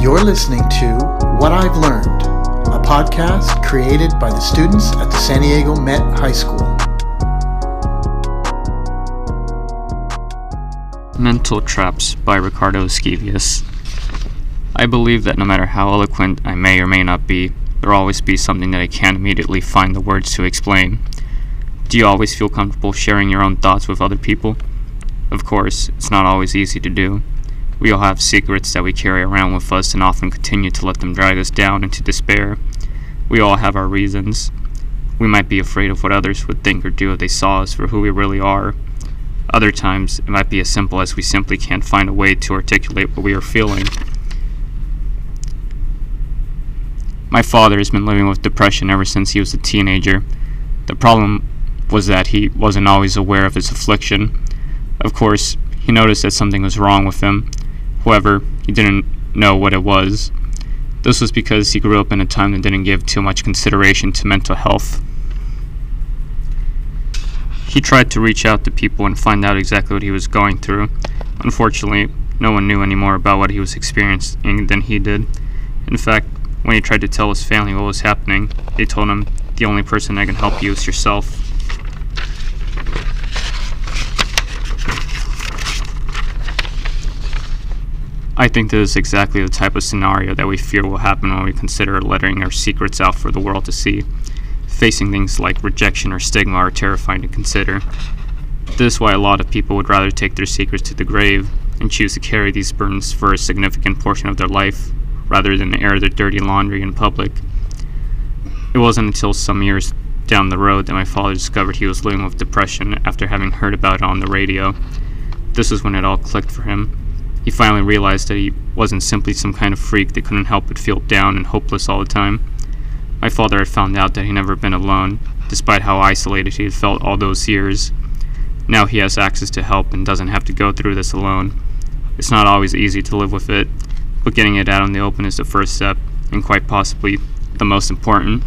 You're listening to What I've Learned, a podcast created by the students at the San Diego Met High School. Mental Traps by Ricardo Esquivius. I believe that no matter how eloquent I may or may not be, there'll always be something that I can't immediately find the words to explain. Do you always feel comfortable sharing your own thoughts with other people? Of course, it's not always easy to do. We all have secrets that we carry around with us and often continue to let them drag us down into despair. We all have our reasons. We might be afraid of what others would think or do if they saw us for who we really are. Other times, it might be as simple as we simply can't find a way to articulate what we are feeling. My father has been living with depression ever since he was a teenager. The problem was that he wasn't always aware of his affliction. Of course, he noticed that something was wrong with him, However, he didn't know what it was. This was because he grew up in a time that didn't give too much consideration to mental health. He tried to reach out to people and find out exactly what he was going through. Unfortunately, no one knew any more about what he was experiencing than he did. In fact, when he tried to tell his family what was happening, they told him, The only person that can help you is yourself. I think this is exactly the type of scenario that we fear will happen when we consider letting our secrets out for the world to see. Facing things like rejection or stigma are terrifying to consider. This is why a lot of people would rather take their secrets to the grave and choose to carry these burdens for a significant portion of their life rather than air their dirty laundry in public. It wasn't until some years down the road that my father discovered he was living with depression after having heard about it on the radio. This was when it all clicked for him. He finally realized that he wasn't simply some kind of freak that couldn't help but feel down and hopeless all the time. My father had found out that he'd never been alone, despite how isolated he had felt all those years. Now he has access to help and doesn't have to go through this alone. It's not always easy to live with it, but getting it out in the open is the first step, and quite possibly the most important.